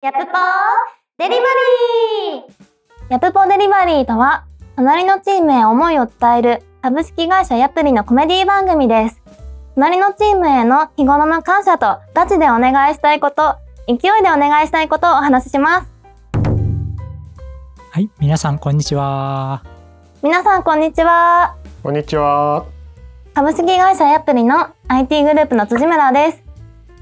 ヤプポデリバリーヤプポデリバリーとは、隣のチームへ思いを伝える株式会社ヤプリのコメディ番組です。隣のチームへの日頃の感謝とガチでお願いしたいこと、勢いでお願いしたいことをお話しします。はい、皆さんこんにちは。皆さんこんにちは。こんにちは。株式会社ヤプリの IT グループの辻村です。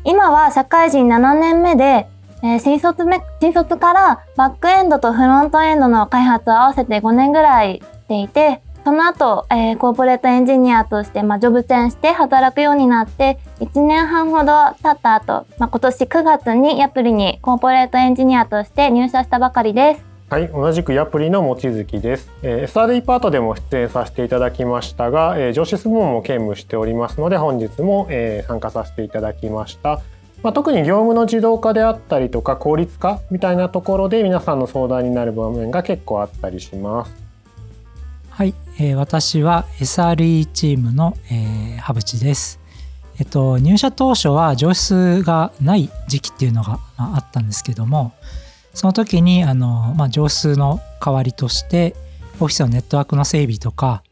今は社会人7年目で、えー新卒め新卒からバックエンドとフロントエンドの開発を合わせて5年ぐらいしていて、その後、えーコーポレートエンジニアとして、まあ、ジョブチェンして働くようになって、1年半ほど経った後、まあ、今年9月にヤプリにコーポレートエンジニアとして入社したばかりです。はい、同じくヤプリの望月です。えー SRE パートでも出演させていただきましたが、えー上司部門も兼務しておりますので、本日も、えー参加させていただきました。まあ、特に業務の自動化であったりとか効率化みたいなところで皆さんの相談になる場面が結構あったりします。はい、えー私は SRE チームの、えー、羽淵です。えっと入社当初は上司がない時期っていうのが、まあ、あったんですけども、その時にあのまあ上司の代わりとしてオフィスのネットワークの整備とか。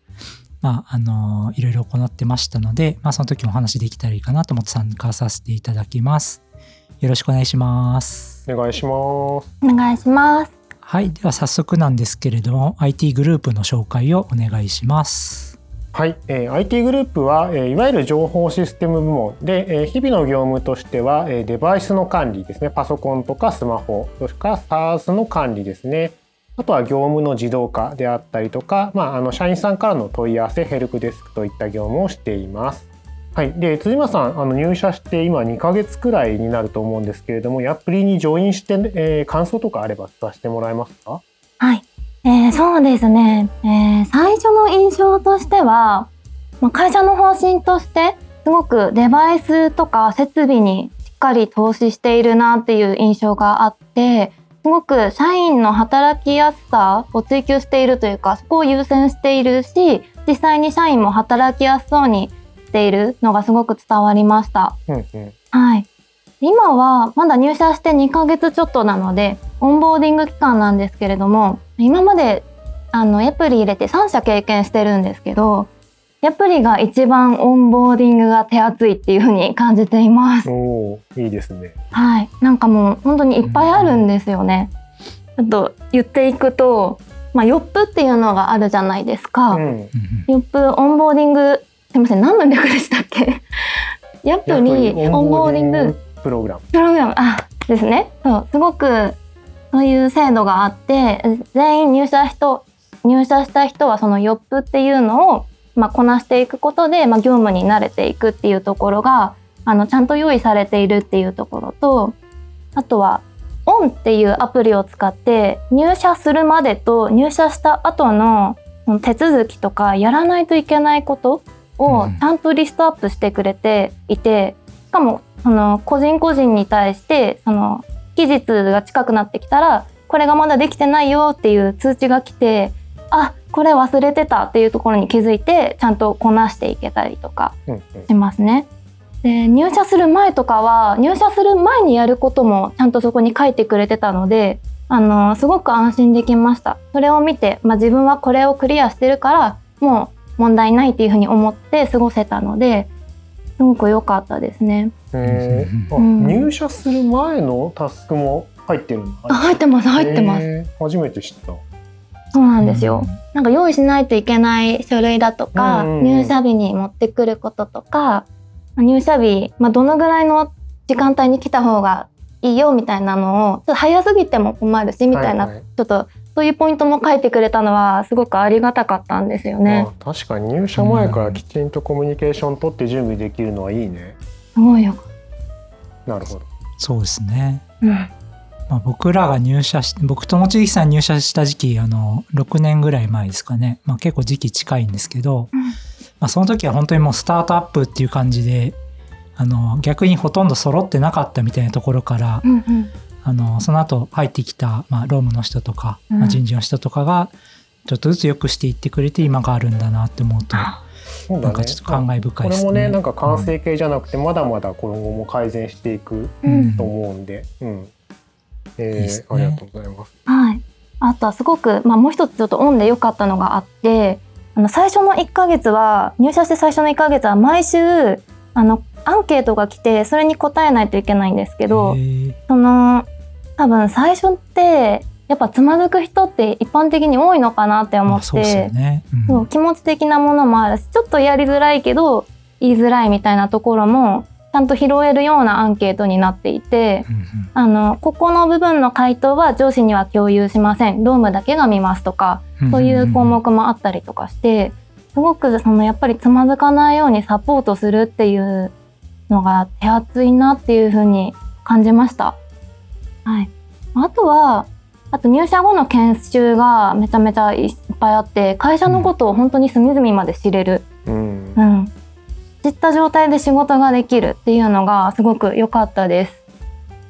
まあ、あのいろいろ行ってましたので、まあ、その時もお話できたらいいかなと思って参加させていただきます。よろしくお願いします。お願いします。お願いします。はい。では早速なんですけれども、IT グループの紹介をお願いします。はい、えー IT グループは、えーいわゆる情報システム部門で、えー日々の業務としては、えーデバイスの管理ですねパソコンとかスマホそれから SARS の管理ですねあとは業務の自動化であったりとか、まあ、あの社員さんからの問い合わせヘルプデスクといった業務をしています。はい、で辻間さんあの入社して今2ヶ月くらいになると思うんですけれどもヤプリにジョインして、えー感想とかあれば聞かせてもらえますか？はい。えーそうですね、えー最初の印象としては、まあ、会社の方針としてすごくデバイスとか設備にしっかり投資しているなっていう印象があってすごく社員の働きやすさを追求しているというかそこを優先しているし実際に社員も働きやすそうにしているのがすごく伝わりました。うんうんはい。今はまだ入社して2ヶ月ちょっとなので、オンボーディング期間なんですけれども、今まであのヤプリ入れて3社経験してるんですけど、ヤプリが一番オンボーディングが手厚いっていう風に感じています。おーいいですね。はい。なんかもう本当にいっぱいあるんですよね。ちょっと言っていくと、まあ、ヨップっていうのがあるじゃないですか。うんうんうんヨップオンボーディング、すいません、何の略でしたっけ？ヤプリオンボーディングプログラム。プログラムあですねそうすごくそういう制度があって全員入社人入社した人はそのヨップっていうのを、まあ、こなしていくことで、まあ、業務に慣れていくっていうところがあのちゃんと用意されているっていうところとあとはオンっていうアプリを使って入社するまでと入社した後の手続きとかやらないといけないことをうん。ちゃんとリストアップしてくれていて、しかもその個人個人に対してその期日が近くなってきたらこれがまだできてないよっていう通知が来てあこれ忘れてたっていうところに気づいてちゃんとこなしていけたりとかうんうん。しますね。で入社する前とかは入社する前にやることもちゃんとそこに書いてくれてたのであのすごく安心できました。それを見て、まあ、自分はこれをクリアしてるからもう問題ないっていうふうに思って過ごせたのですごく良かったですね。うん入社する前のタスクも入ってるんだ。あ入ってます入ってます、えー。初めて知った。そうなんですよ、なんか用意しないといけない書類だとか、うんうんうん入社日に持ってくることとかまあ入社日、まあ、どのぐらいの時間帯に来た方がいいよみたいなのをちょっと早すぎても困るしみたいな、はいはいちょっとそういうポイントも書いてくれたのはすごくありがたかったんですよね。あ確かに入社前からきちんとコミュニケーション取って準備できるのはいいね。すごいよ。なるほど。そうですね。うん、まあ、僕らが入社し僕と望月さん入社した時期あの6年ぐらい前ですかね、まあ、結構時期近いんですけど、うん。まあ、その時は本当にもうスタートアップっていう感じであの逆にほとんど揃ってなかったみたいなところから、うんうん。あのその後入ってきた、まあ、ロームの人とか、うん。まあ、人事の人とかがちょっとずつ良くしていってくれて今があるんだなって思うとそうだね。なんかちょっと感慨深いこれですね。もねなんか完成形じゃなくて、まだまだ今後も改善していくうん。と思うんで、うんえーいいですねありがとうございます。はい。あとはすごく、まあ、もう一つちょっとオンで良かったのがあってあの最初の1ヶ月は入社して最初の1ヶ月は毎週あのアンケートが来てそれに答えないといけないんですけどその多分最初ってやっぱつまずく人って一般的に多いのかなって思って、ね。うんそう気持ち的なものもあるしちょっとやりづらいけど言いづらいみたいなところもちゃんと拾えるようなアンケートになっていて。うんうん。あのここの部分の回答は上司には共有しません。ロームだけが見ますとかそういう項目もあったりとかしてすごくそのやっぱりつまずかないようにサポートするっていうのが手厚いなっていうふうに感じました。はい、あとはあと入社後の研修がめちゃめちゃいっぱいあって会社のことを本当に隅々まで知れる、うん。うん、知った状態で仕事ができるっていうのがすごく良かったです。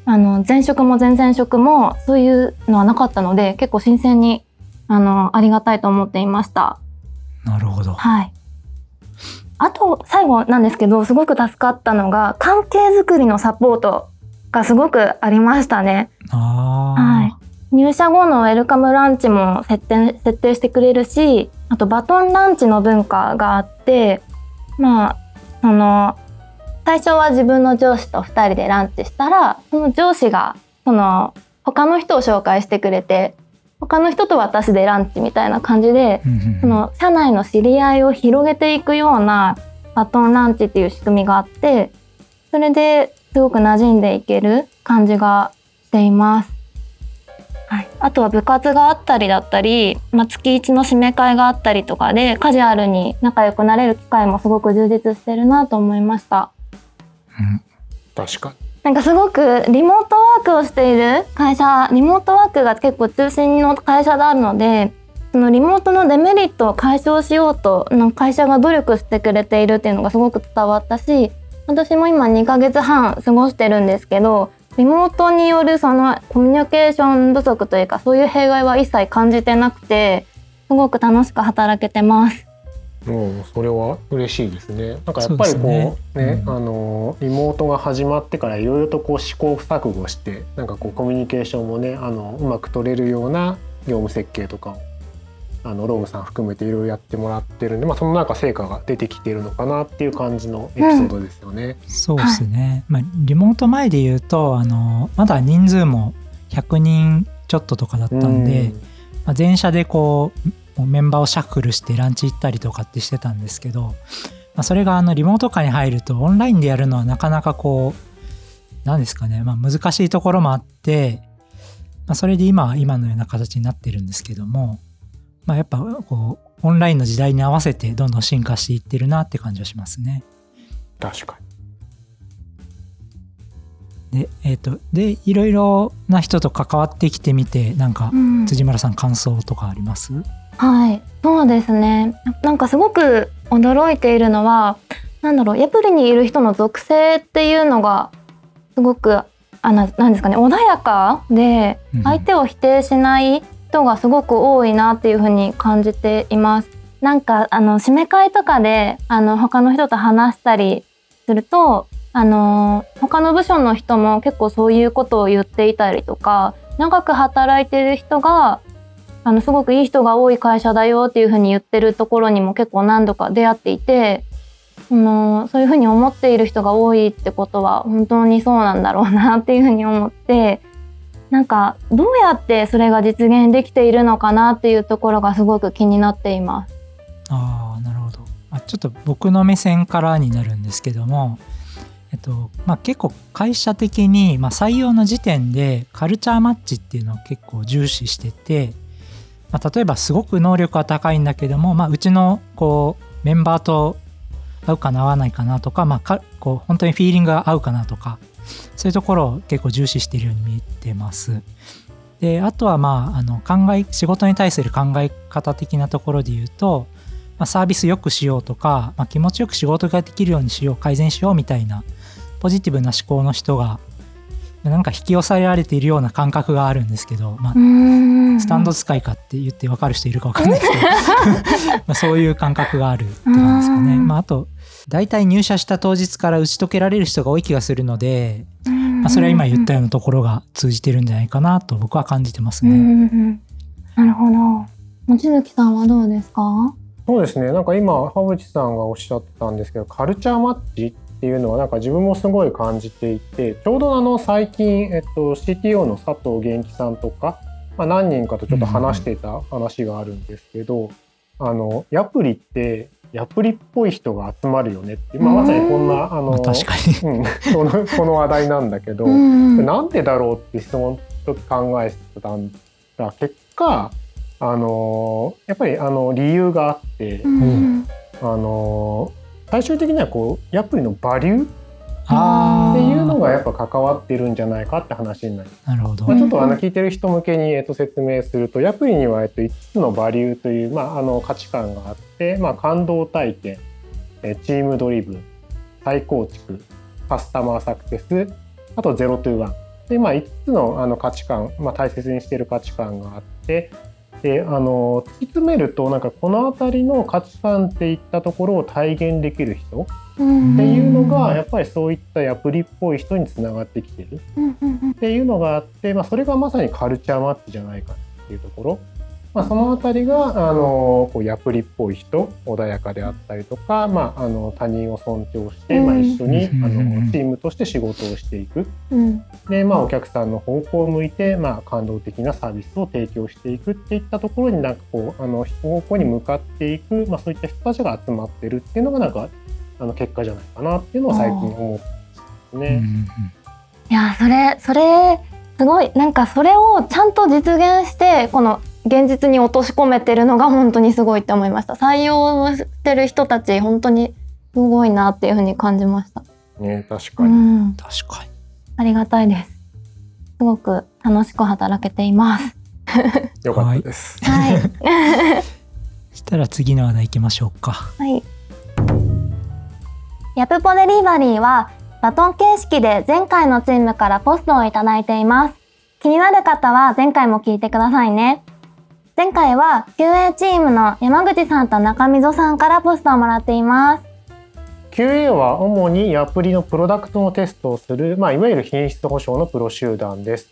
あの前職も前々職もそういうのはなかったので結構新鮮にあのありがたいと思っていました。なるほど。はい。あと最後なんですけどすごく助かったのが関係づくりのサポートがすごくありましたね。はい入社後のウェルカムランチも設定設定してくれるしあとバトンランチの文化があってまあその最初は自分の上司と2人でランチしたらその上司がその他の人を紹介してくれて他の人と私でランチみたいな感じでその社内の知り合いを広げていくようなバトンランチっていう仕組みがあってそれですごく馴染んでいける感じがしています。はい、あとは部活があったりだったり、まあ、月一の締め会があったりとかでカジュアルに仲良くなれる機会もすごく充実してるなと思いました。うん確かに。なんかすごくリモートワークをしている会社リモートワークが結構中心の会社であるのでそのリモートのデメリットを解消しようとの会社が努力してくれているっていうのがすごく伝わったし私も今2ヶ月半過ごしてるんですけどリモートによるそのコミュニケーション不足というかそういう弊害は一切感じてなくてすごく楽しく働けてます。もうそれは嬉しいですね。なんかやっぱりこうねねうんあのリモートが始まってからいろいろとこう試行錯誤してなんかこうコミュニケーションもねあのうまく取れるような業務設計とかをあのロームさん含めていろいろやってもらってるんで、まあそのなんか成果が出てきてるのかなっていう感じのエピソードですよね。そうですね、まあ、リモート前で言うとあのまだ人数も100人ちょっととかだったんで、まあ、全社でこうメンバーをシャッフルしてランチ行ったりとかってしてたんですけど、まあ、それがあのリモート化に入るとオンラインでやるのはなかなかこう何ですかね、まあ、難しいところもあって、まあ、それで今は今のような形になってるんですけども、まあ、やっぱこうオンラインの時代に合わせてどんどん進化していってるなって感じはしますね。確かで、えっ、と、で、いろいろな人と関わってきてみて、なんか、うん。辻村さん感想とかあります？はい、そうですね。なんかすごく驚いているのは、なんだろう、エプリにいる人の属性っていうのがすごくあななんですかね、穏やかでうん。相手を否定しない人がすごく多いなっていうふうに感じています。なんかあの締め会とかであの他の人と話したりすると、あの他の部署の人も結構そういうことを言っていたりとか、長く働いてる人があのすごくいい人が多い会社だよっていうふうに言ってるところにも結構何度か出会っていてそのそういうふうに思っている人が多いってことは本当にそうなんだろうなっていうふうに思ってなんかどうやってそれが実現できているのかなっていうところがすごく気になっています。あ、なるほど。あちょっと僕の目線からになるんですけども、えっと、まあ結構会社的に、まあ、採用の時点でカルチャーマッチっていうのを結構重視してて、まあ、例えばすごく能力は高いんだけども、まあ、うちのこうメンバーと合うかな合わないかなとか,、まあ、かこう本当にフィーリングが合うかなとかそういうところを結構重視しているように見えてます。であとはまああの考え仕事に対する考え方的なところで言うと、まあ、サービスよくしようとか、まあ、気持ちよく仕事ができるようにしよう改善しようみたいなポジティブな思考の人がなんか引き寄せられているような感覚があるんですけど、まあ、スタンド使いかって言って分かる人いるか分かんないですけど まあそういう感覚があるって感じですかね。うんまあ、あと大体入社した当日から打ち解けられる人が多い気がするので、まあ、それは今言ったようなところが通じてるんじゃないかなと僕は感じてますね。うんうんうんなるほど。望月さんはどうですか？そうですねなんか今羽淵さんがおっしゃってたんですけどカルチャーマッチっていうのはなんか自分もすごい感じていてちょうどあの最近、えっと、CTO の佐藤元気さんとか、まあ、何人かとちょっと話していた話があるんですけど、あのヤプリってヤプリっぽい人が集まるよねって、まあ、まさにこんなあのまあ、確かに。うん、そのこの話題なんだけど、うなんでだろうって質問と考えてたんだ。結果あのやっぱりあの理由があって、うん。うんあの最終的にはこうヤプリのバリューっ。ていうのがやっぱ関わってるんじゃないかって話になります。なるほど。まあ、ちょっとあの聞いてる人向けにえっと説明するとヤプリにはえっと5つのバリューという、まあ、あの価値観があって、まあ、感動体験えチームドリブン再構築カスタマーサクセスあとゼロトゥワンで、まあ、5つのあの価値観、まあ、大切にしている価値観があってであの突き詰めるとなんかこの辺りの価値観っていったところを体現できる人うん。っていうのがやっぱりそういったヤプリっぽい人につながってきてる。っていうのがあって、まあ、それがまさにカルチャーマッチじゃないかっていうところ、まあ、そのあたりがあのこうヤプリっぽい人穏やかであったりとか、まあ、あの他人を尊重して、まあ、一緒にあのチームとして仕事をしていく。うん。で、まあ、お客さんの方向を向いて、まあ、感動的なサービスを提供していくっていったところになんかこうあの方向に向かっていく、まあ、そういった人たちが集まってるっていうのがなんかあの結果じゃないかなっていうのを最近思ってますね。うんうん。うん。いやそれそれすごい。なんかそれをちゃんと実現してこの現実に落とし込めてるのが本当にすごいって思いました採用してる人たち本当にすごいなっていうふうに感じましたね確うかに、ん確かに。ありがたいですすごく楽しく働けています よかったです。はい そしたら次の話題行きましょうか。はい。ヤプポデリバリーはバトン形式で前回のチームからポストをいただいています。気になる方は前回も聞いてくださいね。前回は QA チームの山口さんと中溝さんからポストをもらっています。QA は主にアプリのプロダクトのテストをする、まあ、いわゆる品質保証のプロ集団です。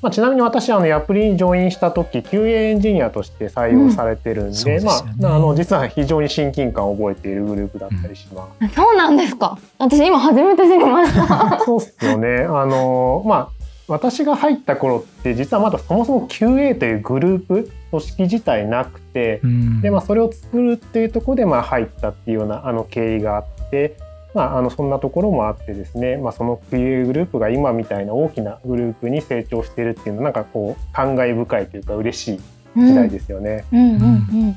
まあ、ちなみに私あのアプリにジョインした時 QA エンジニアとして採用されてるんで,、まあ、あの実は非常に親近感を覚えているグループだったりします。そうなんですか。私今初めて知りました。そうっすよね。あのまあ私が入った頃って実はまだそもそも QA というグループ組織自体なくて、うんでまあ、それを作るっていうところでまあ入ったっていうようなあの経緯があって、まあ、あのそんなところもあってですね、まあ、その QA グループが今みたいな大きなグループに成長してるっていうのはなんかこう感慨深いというか嬉しい時代ですよね。うんうんうんうん。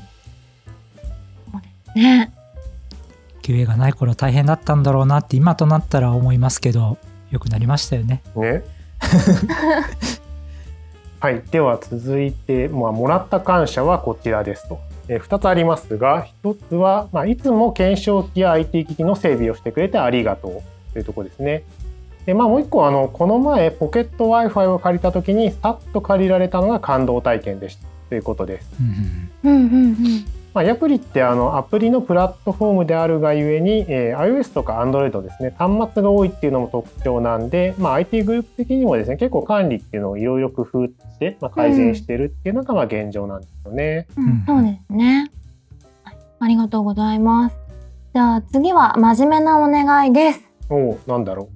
そうですね。QA がない頃大変だったんだろうなって今となったら思いますけどよくなりましたよね。ね はい、では続いて、まあ、もらった感謝はこちらですと。え2つありますが1つは、まあ、いつも検証機や IT 機器の整備をしてくれてありがとうというところですね。でまあ、もう1個あのこの前ポケット w i f i を借りた時にさっと借りられたのが感動体験でしたということです。うんうんうんうん。まあ、ヤプリってあのアプリのプラットフォームであるがゆえに、えー iOS とか Android ですね端末が多いっていうのも特徴なんで、まあ、IT グループ的にもですね結構管理っていうのをいろいろ工夫して、まあ、改善してるっていうのがまあ現状なんですよね。うん、そうですね。はいありがとうございます。じゃあ次は真面目なお願いです。おおなんだろ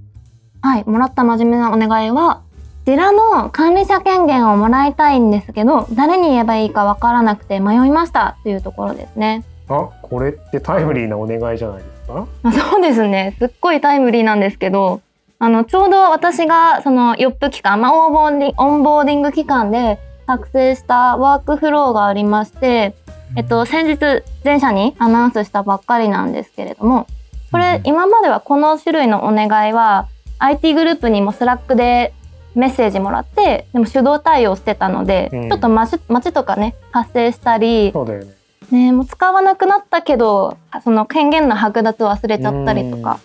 はい、もらった真面目なお願いは、こちらの管理者権限をもらいたいんですけど、誰に言えばいいかわからなくて迷いましたというところですね。うあこれってタイムリーなお願いじゃないですか？まあそうですね。すっごいタイムリーなんですけど、あの、ちょうど私がそのヨップ期間、まあ、オンボーディ onboarding 期間で作成したワークフローがありまして、えっと、先日全社にアナウンスしたばっかりなんですけれどもこれうん今まではこの種類のお願いは IT グループにも Slack でメッセージもらってでも手動対応してたので、うんちょっと待ち待ちとかね発生したり、そうだよね。ね、もう使わなくなったけどその権限の剥奪忘れちゃったりとか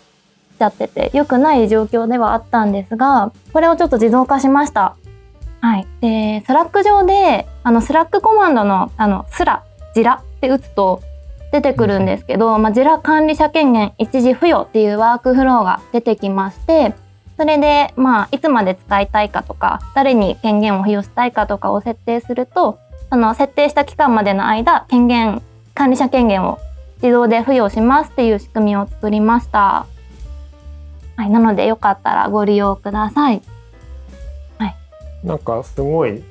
しちゃってて良くない状況ではあったんですがこれをちょっと自動化しました。はい、で Slack 上であの Slack コマンドのあのスラ Jira って打つと出てくるんですけど、まあ、 Jira 管理者権限一時付与っていうワークフローが出てきましてそれで、まあ、いつまで使いたいかとか誰に権限を付与したいかとかを設定するとその設定した期間までの間権限管理者権限を自動で付与しますっていう仕組みを作りました。はい、なのでよかったらご利用ください。なんかすごい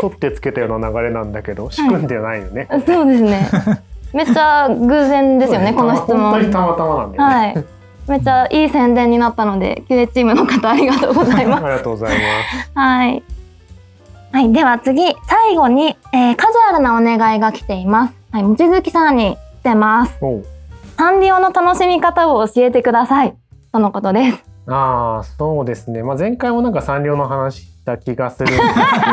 取ってつけたような流れなんだけど仕組んでないよね。そうですね。めっちゃ偶然ですよね、この質本当に問。たまたまなんだよね。はい。めっちゃいい宣伝になったので、QA チームの方ありがとうございます あ。りがとうございます。はい。はい、では次、最後に、えーカジュアルなお願いが来ています。はい、望月さんに来てます。サンリオの楽しみ方を教えてください。とのことです。ああそうですね、まあ、前回もなんかサンリオの話した気がするんです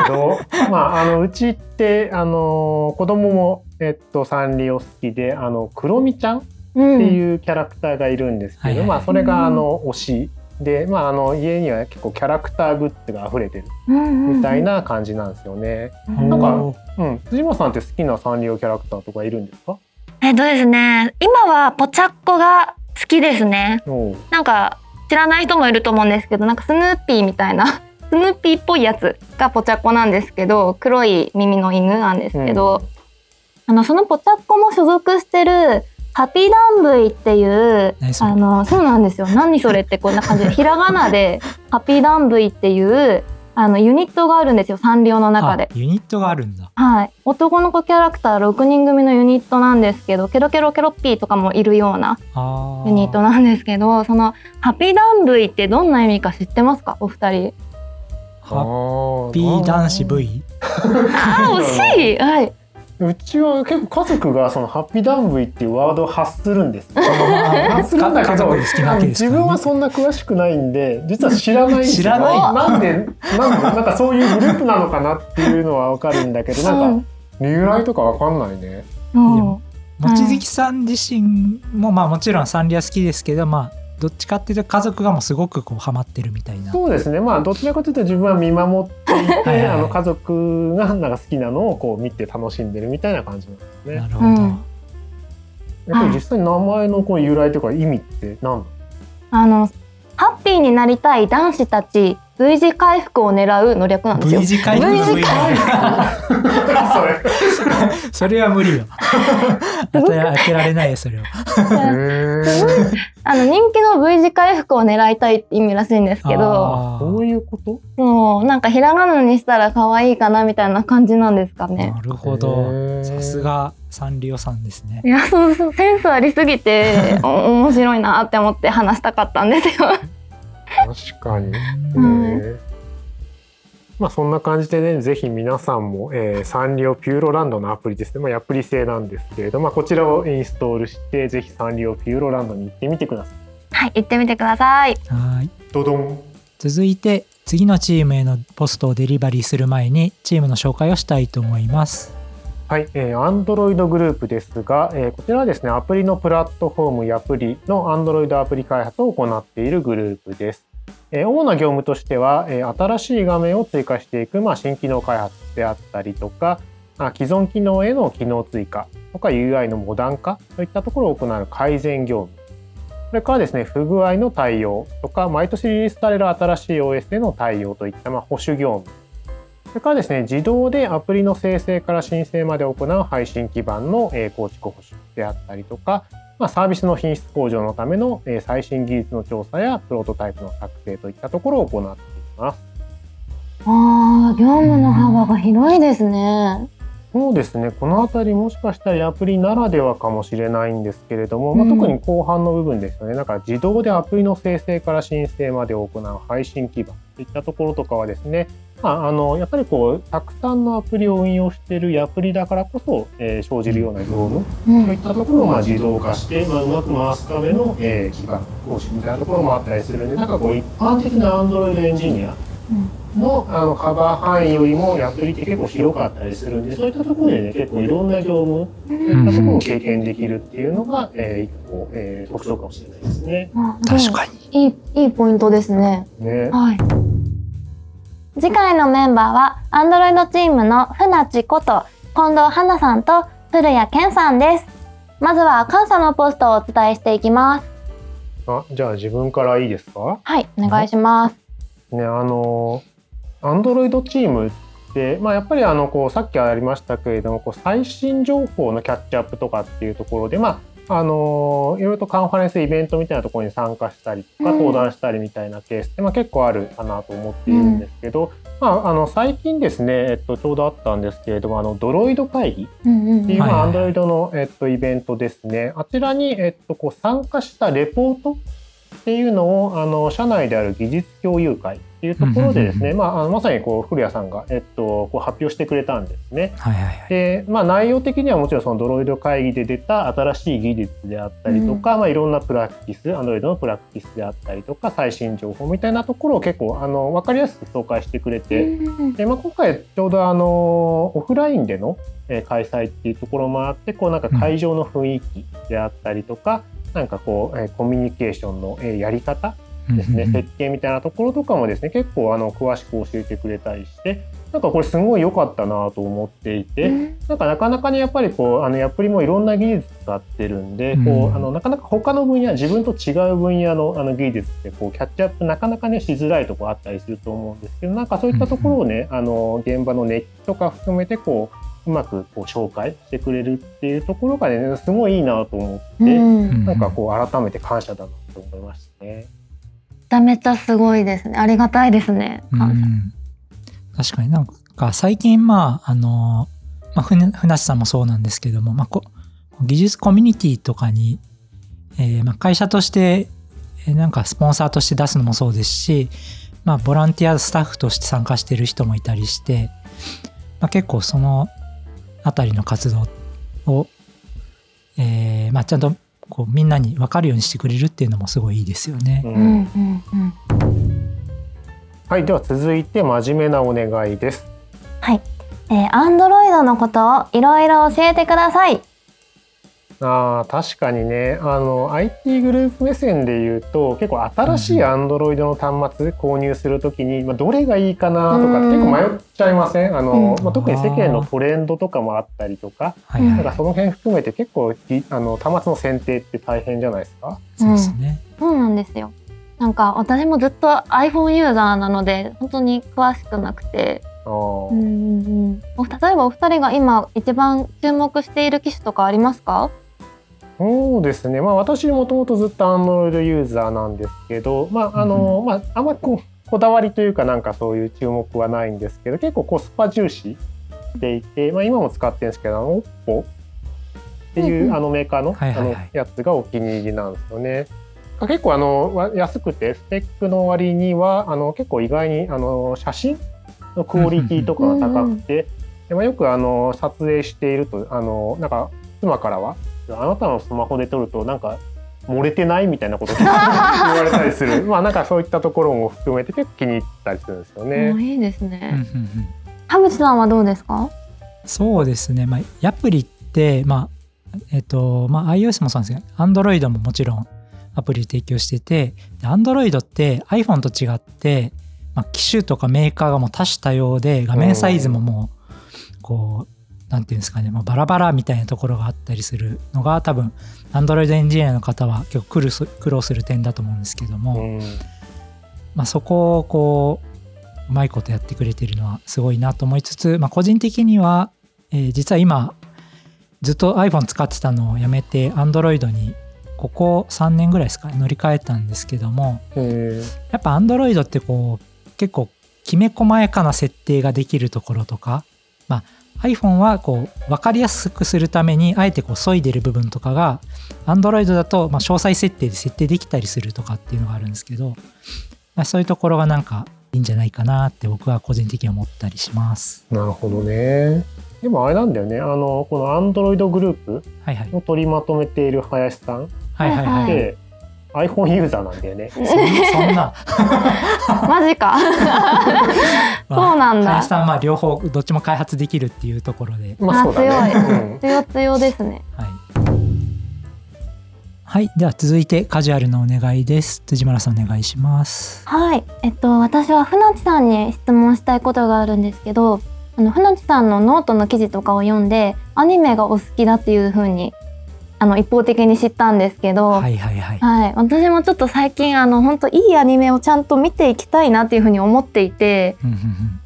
けど まああのうちってあの子供もえっとサンリオ好きであのクロミちゃんってうん。いうキャラクターがいるんですけど、まあそれがあの推しで、まあ、あの家には結構キャラクターグッズが溢れてるみたいな感じなんですよね。うん。なんかうん、辻間さんって好きなサンリオキャラクターとかいるんですか？えっとですね、今はポチャッコが好きですね。なんか知らない人もいると思うんですけどなんかスヌーピーみたいな スヌーピーっぽいやつがポチャッコなんですけど黒い耳の犬なんですけど、あのそのポチャッコも所属してるハピダンブイっていう何それ？あのそうなんですよ。何それってこんな感じで ひらがなでハピダンブイっていうあのユニットがあるんですよ。サンリオの中で。あ。ユニットがあるんだ。はい、男の子キャラクター6人組のユニットなんですけどケロケロケロッピーとかもいるようなユニットなんですけどそのハピダンブイってどんな意味か知ってますか？お二人。ハッピー男子 V あー惜しい。はいうちは結構家族がそのハッピーダンブイっていうワードを発するんです。発するんだけど家族で好きなわけです自分はそんな詳しくないんで実は知らない知らない。なんでなんでなんかそういうグループなのかなっていうのはわかるんだけどなんか由来とかわかんないね。うん。望月さん自身もまあもちろんサンリオ好きですけどまあどっちかっていうと家族がもうすごくこうハマってるみたいな。そうですね。まあどちらかというと自分は見守っていてはいはい。あの家族がなんか好きなのをこう見て楽しんでるみたいな感じなんですね。なるほど、うん。やっぱり実際に名前のこう由来とか意味って何だあのハッピーになりたい男子たち V 字回復を狙うの略なんですよ。V 字回復 V 字 V それそれは無理よ。当てら当てられないよそれは。あの人気の V 字回復を狙いたいって意味らしいんですけどどういうこと？そうなんかひらがなにしたら可愛いかなみたいな感じなんですかね。なるほへどー。さすがサンリオさんですね。いやそうそうセンスありすぎてお面白いなって思って話したかったんですよ確かに。うん。へー。まあそんな感じでねぜひ皆さんも、えーサンリオピューロランドのアプリですね、まあ、アプリ製なんですけれど、まあ、こちらをインストールしてぜひサンリオピューロランドに行ってみてください。はい行ってみてください。はい。ドドン。続いて次のチームへのポストをデリバリーする前にチームの紹介をしたいと思います。はい、えー、Android グループですが、えーこちらはですねアプリのプラットフォームやアプリの Android アプリ開発を行っているグループです。主な業務としては、新しい画面を追加していく、まあ、新機能開発であったりとか、ま、既存機能への機能追加とか UI のモダン化といったところを行う改善業務。それからですね不具合の対応とか毎年リリースされる新しい OS への対応といった、まあ、保守業務。それからですね、自動でアプリの生成から申請まで行う配信基盤の、構築保守であったりとか、まあ、サービスの品質向上のための、えー最新技術の調査やプロトタイプの作成といったところを行っています。あー業務の幅が広いですね。そうですね、このあたりもしかしたらアプリならではかもしれないんですけれども、まあ、うん。特に後半の部分ですよね、だから自動でアプリの生成から申請まで行う配信基盤といったところとかはですね、まあ、あのやっぱりこうたくさんのアプリを運用しているアプリだからこそ、えー生じるような業務うん。そういったところをまあ自動化して、まあ、うまく回すための、えー基盤構築みたいなところもあったりするんでなんかこう一般的な Android エンジニアのあのカバー範囲よりもアプリって結構広かったりするんでそういったところでね結構いろんな業務そういったところを経験できるっていうのが、えー一個、えー特徴かもしれないですね。あ確かに。いいいいポイントですね。ね。はい。次回のメンバーは Android チームの船地こと近藤花さんと古谷健さんです。まずは感謝のポストをお伝えしていきます。あじゃあ自分からいいですか？はいお願いします。ねあのアンドロイドチームって、まあ、やっぱりあのこうさっきありましたけれどもこう最新情報のキャッチアップとかっていうところで、まあ、あのいろいろとカンファレンスイベントみたいなところに参加したりとかうん。登壇したりみたいなケースって、まあ、結構あるかなと思っているんですけど、まあ、あの最近ですね、えっと、ちょうどあったんですけれどもあのドロイド会議うんうんっていう、アンドロイドの、えっと、イベントですね。あちらに、えっと、こう参加したレポートっていうのを、あの、社内である技術共有会っていうところでですね、まあ、あのまさにこう、古谷さんが、えっと、こう発表してくれたんですね。はいはいはい。で、まあ、内容的にはもちろんそのドロイド会議で出た新しい技術であったりとか、まあ、いろんなプラクティス、アンドロイドのプラクティスであったりとか、最新情報みたいなところを結構、あの、わかりやすく紹介してくれて、うんで、まあ、今回ちょうどあのオフラインでの、えー開催っていうところもあってこうなんか会場の雰囲気であったりとか、なんかこう、えーコミュニケーションの、えーやり方ですね、設計みたいなところとかもですね結構あの詳しく教えてくれたりしてなんかこれすごい良かったなと思っていて、なんかなかなかねやっぱりこうあのアプリもいろんな技術使ってるんで、こううん。あのなかなか他の分野自分と違う分野のあの技術ってこうキャッチアップなかなかねしづらいところあったりすると思うんですけどなんかそういったところをね、あの現場の熱気とか含めてこううまくこう紹介してくれるっていうところがねすごいいいなと思って、うん。なんかこう改めて感謝だなと思いましたね。めちゃめちゃすごいですね。ありがたいですね。うん確かになんか最近まああの、まあ、ふなふなしさんもそうなんですけども、まあ、こ技術コミュニティとかに、えーまあ、会社としてなんかスポンサーとして出すのもそうですし、まあ、ボランティアスタッフとして参加してる人もいたりして、まあ、結構そのあたりの活動を、えーまあ、ちゃんとこうみんなに分かるようにしてくれるっていうのもすごいいいですよね。うんうんうんうんはい、では続いて真面目なお願いです。はいえー、Android のことをいろいろ教えてくださいあー確かにね。あの IT グループ目線で言うと結構新しい Android の端末購入するときに、まあ、どれがいいかなとか結構迷っちゃいません？あの、うん。まあ、特に世間のトレンドとかもあったりとかなんかその辺含めて結構きあの端末の選定って大変じゃないですか？そうですね。そうなんですよ。なんか私もずっと iPhone ユーザーなので本当に詳しくなくて。うん例えばお二人が今一番注目している機種とかありますか？そうですね、まあ、私もともとずっと Android ユーザーなんですけど、まああのまあ、あんまりこだわりというかなんかそういう注目はないんですけど結構コスパ重視していて、まあ、今も使ってるんですけどあの OPPO っていう、うんうん。あのメーカーの,、あのやつがお気に入りなんですよね。結構あのわ安くてスペックの割にはあの結構意外にあの写真のクオリティとかが高くて、でまあ、よくあの撮影しているとあのなんか妻からは「あなたのスマホで撮るとなんか漏れてない?」みたいなことを 言われたりする まあなんかそういったところも含めて結構気に入ったりするんですよもねう。いいですね。うん田淵さんはどうですか？そうですね、まあ、アプリって、まあえっとまあ、iOS もそうなんですけど Android ももちろんアプリ提供しててで Android って iPhone と違って、まあ、機種とかメーカーがもう多種多様で画面サイズももうこうなんていうんですかねもうバラバラみたいなところがあったりするのが多分 Android エンジニアの方は結構苦労す苦労する点だと思うんですけども、うん。まあ、そこをこううまいことやってくれてるのはすごいなと思いつつ、まあ、個人的には、えー実は今ずっと iPhone 使ってたのをやめて Android にここ3年ぐらいですかね乗り換えたんですけどもへやっぱ Android ってこう結構きめ細やかな設定ができるところとか、まあ、iPhone はこう分かりやすくするためにあえてこう削いでる部分とかが Android だとまあ詳細設定で設定できたりするとかっていうのがあるんですけど、まあ、そういうところがなんかいいんじゃないかなって僕は個人的に思ったりします。なるほどね。でもあれなんだよねあのこの Android グループ。を取りまとめている林さんはいはいはい。はいで iPhone ユーザーなんだよね。そ んそんな。マジか。そうなんだ林さんはまあ両方どっちも開発できるっていうところで。まあそうだね。あ強いうん強強ですね。はい。はい。では続いてカジュアルのお願いです。辻村さんお願いします。はい、えっと私は船地さんに質問したいことがあるんですけど、あの船地さんのノートの記事とかを読んでアニメがお好きだっていう風にあの一方的に知ったんですけど、は、はいいはいはい。私もちょっと最近あの本当いいアニメをちゃんと見ていきたいなっていうふうに思っていて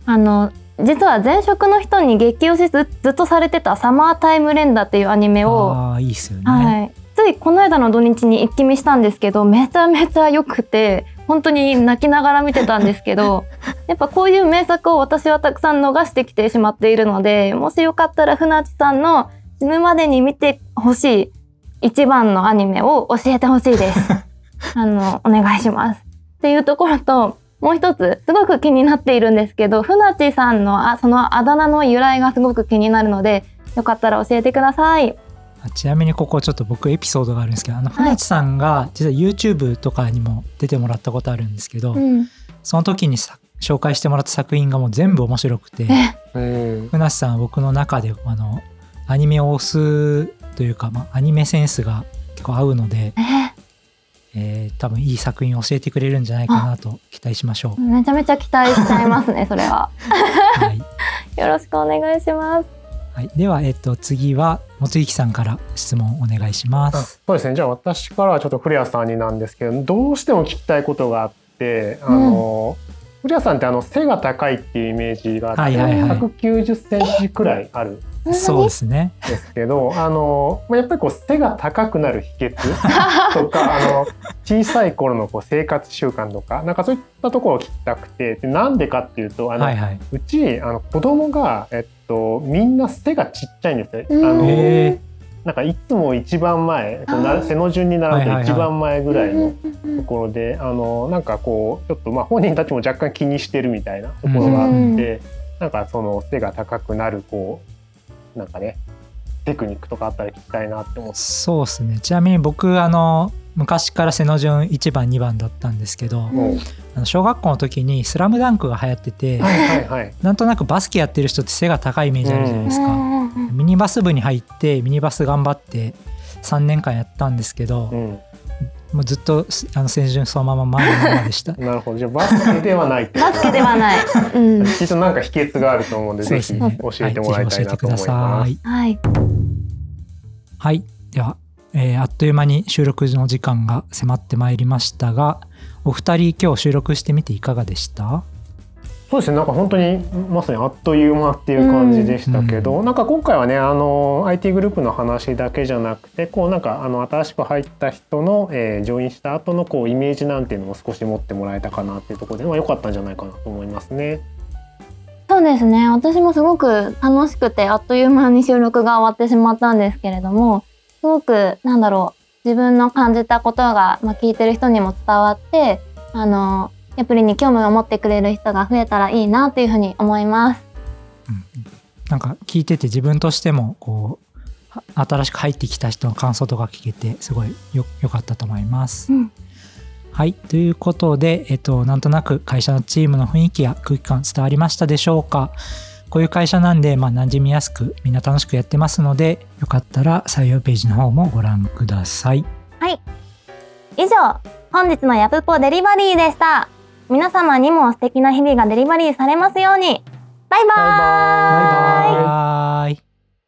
あの実は前職の人に激推しずずっとされてた「サマータイム連打」っていうアニメを、ああいいっすよね。はい、ついこの間の土日に一気見したんですけどめちゃめちゃ良くて本当に泣きながら見てたんですけど やっぱこういう名作を私はたくさん逃してきてしまっているのでもしよかったら船地さんの死ぬまでに見てほしい一番のアニメを教えてほしいです。あのお願いします。っていうところともう一つすごく気になっているんですけど船地さんのあそのあだ名の由来がすごく気になるのでよかったら教えてください。あちなみにここちょっと僕エピソードがあるんですけどあのはい船地さんが実は YouTube とかにも出てもらったことあるんですけど、うん、その時にさ紹介してもらった作品がもう全部面白くてうん船地さんは僕の中であのアニメを推すというか、まあ、アニメセンスが結構合うので、ええー多分いい作品を教えてくれるんじゃないかなと期待しましょう。めちゃめちゃ期待しちゃいますね それは。はい よろしくお願いします。はい、では、えっと、次はもつゆきさんから質問お願いしまあす。そうですねじゃあ私からはちょっと古谷さんになんですけどどうしても聞きたいことがあってあの、古谷さんってあの背が高いっていうイメージがあって、はいはいはい190センチくらいあるんそうですね。ですけどあのまあやっぱりこう背が高くなる秘訣 とかあの小さい頃のこう生活習慣とかなんかそういったところを聞きたくてでなんでかっていうとあの、はいはい。うちあの子供がえっとみんな背がちっちゃいんですよ。うんあのへなんかいつも一番前こう背の順に並ぶはいはいはいと一番前ぐらいのうんところで、あのなんかこうちょっとまあ本人たちも若干気にしてるみたいなところがあって、うんなんかその背が高くなるこうなんかねテクニックとかあったら聞きたいなって思って。そうですね。ちなみに僕、あの、昔から背の順1番、2番だったんですけど、うんあの小学校の時にスラムダンクが流行ってて、はいはいはい。なんとなくバスケやってる人って背が高いイメージあるじゃないですか。うんミニバス部に入って、ミニバス頑張って3年間やったんですけど、うん、もうずっとあの背順そのまま前のままでした。なるほど。じゃあバスケではない バスケではない。うん。きっとなんか秘訣があると思うんで、ですね。教えてもらいたいなと思いはます。ぜひ教えてください。はい。はい。では、えーあっという間に収録の時間が迫ってまいりましたが、お二人今日収録してみていかがでした？そうですね。なんか本当にまさにあっという間っていう感じでしたけど、なんか今回はね、あの IT グループの話だけじゃなくて、こうなんかあの新しく入った人の、えー、ジョインした後のこうイメージなんていうのも少し持ってもらえたかなっていうところで、まあ良かったんじゃないかなと思いますね。そうですね。私もすごく楽しくて、あっという間に収録が終わってしまったんですけれども、すごく、なんだろう、自分の感じたことが、まあ、聞いてる人にも伝わって、あの、アプリに興味を持ってくれる人が増えたらいいなっていうふうに思います。なんか聞いてて自分としてもこうは新しく入ってきた人の感想とか聞けてすごいよ良かったと思います。うんはいということで、えっと、なんとなく会社のチームの雰囲気や空気感伝わりましたでしょうか？こういう会社なんで、まあ、馴染みやすくみんな楽しくやってますのでよかったら採用ページの方もご覧ください。以上、本日のヤプポデリバリーでした。皆様にも素敵な日々がデリバリーされますように。バイバーイ。バイバーイ。バイバイ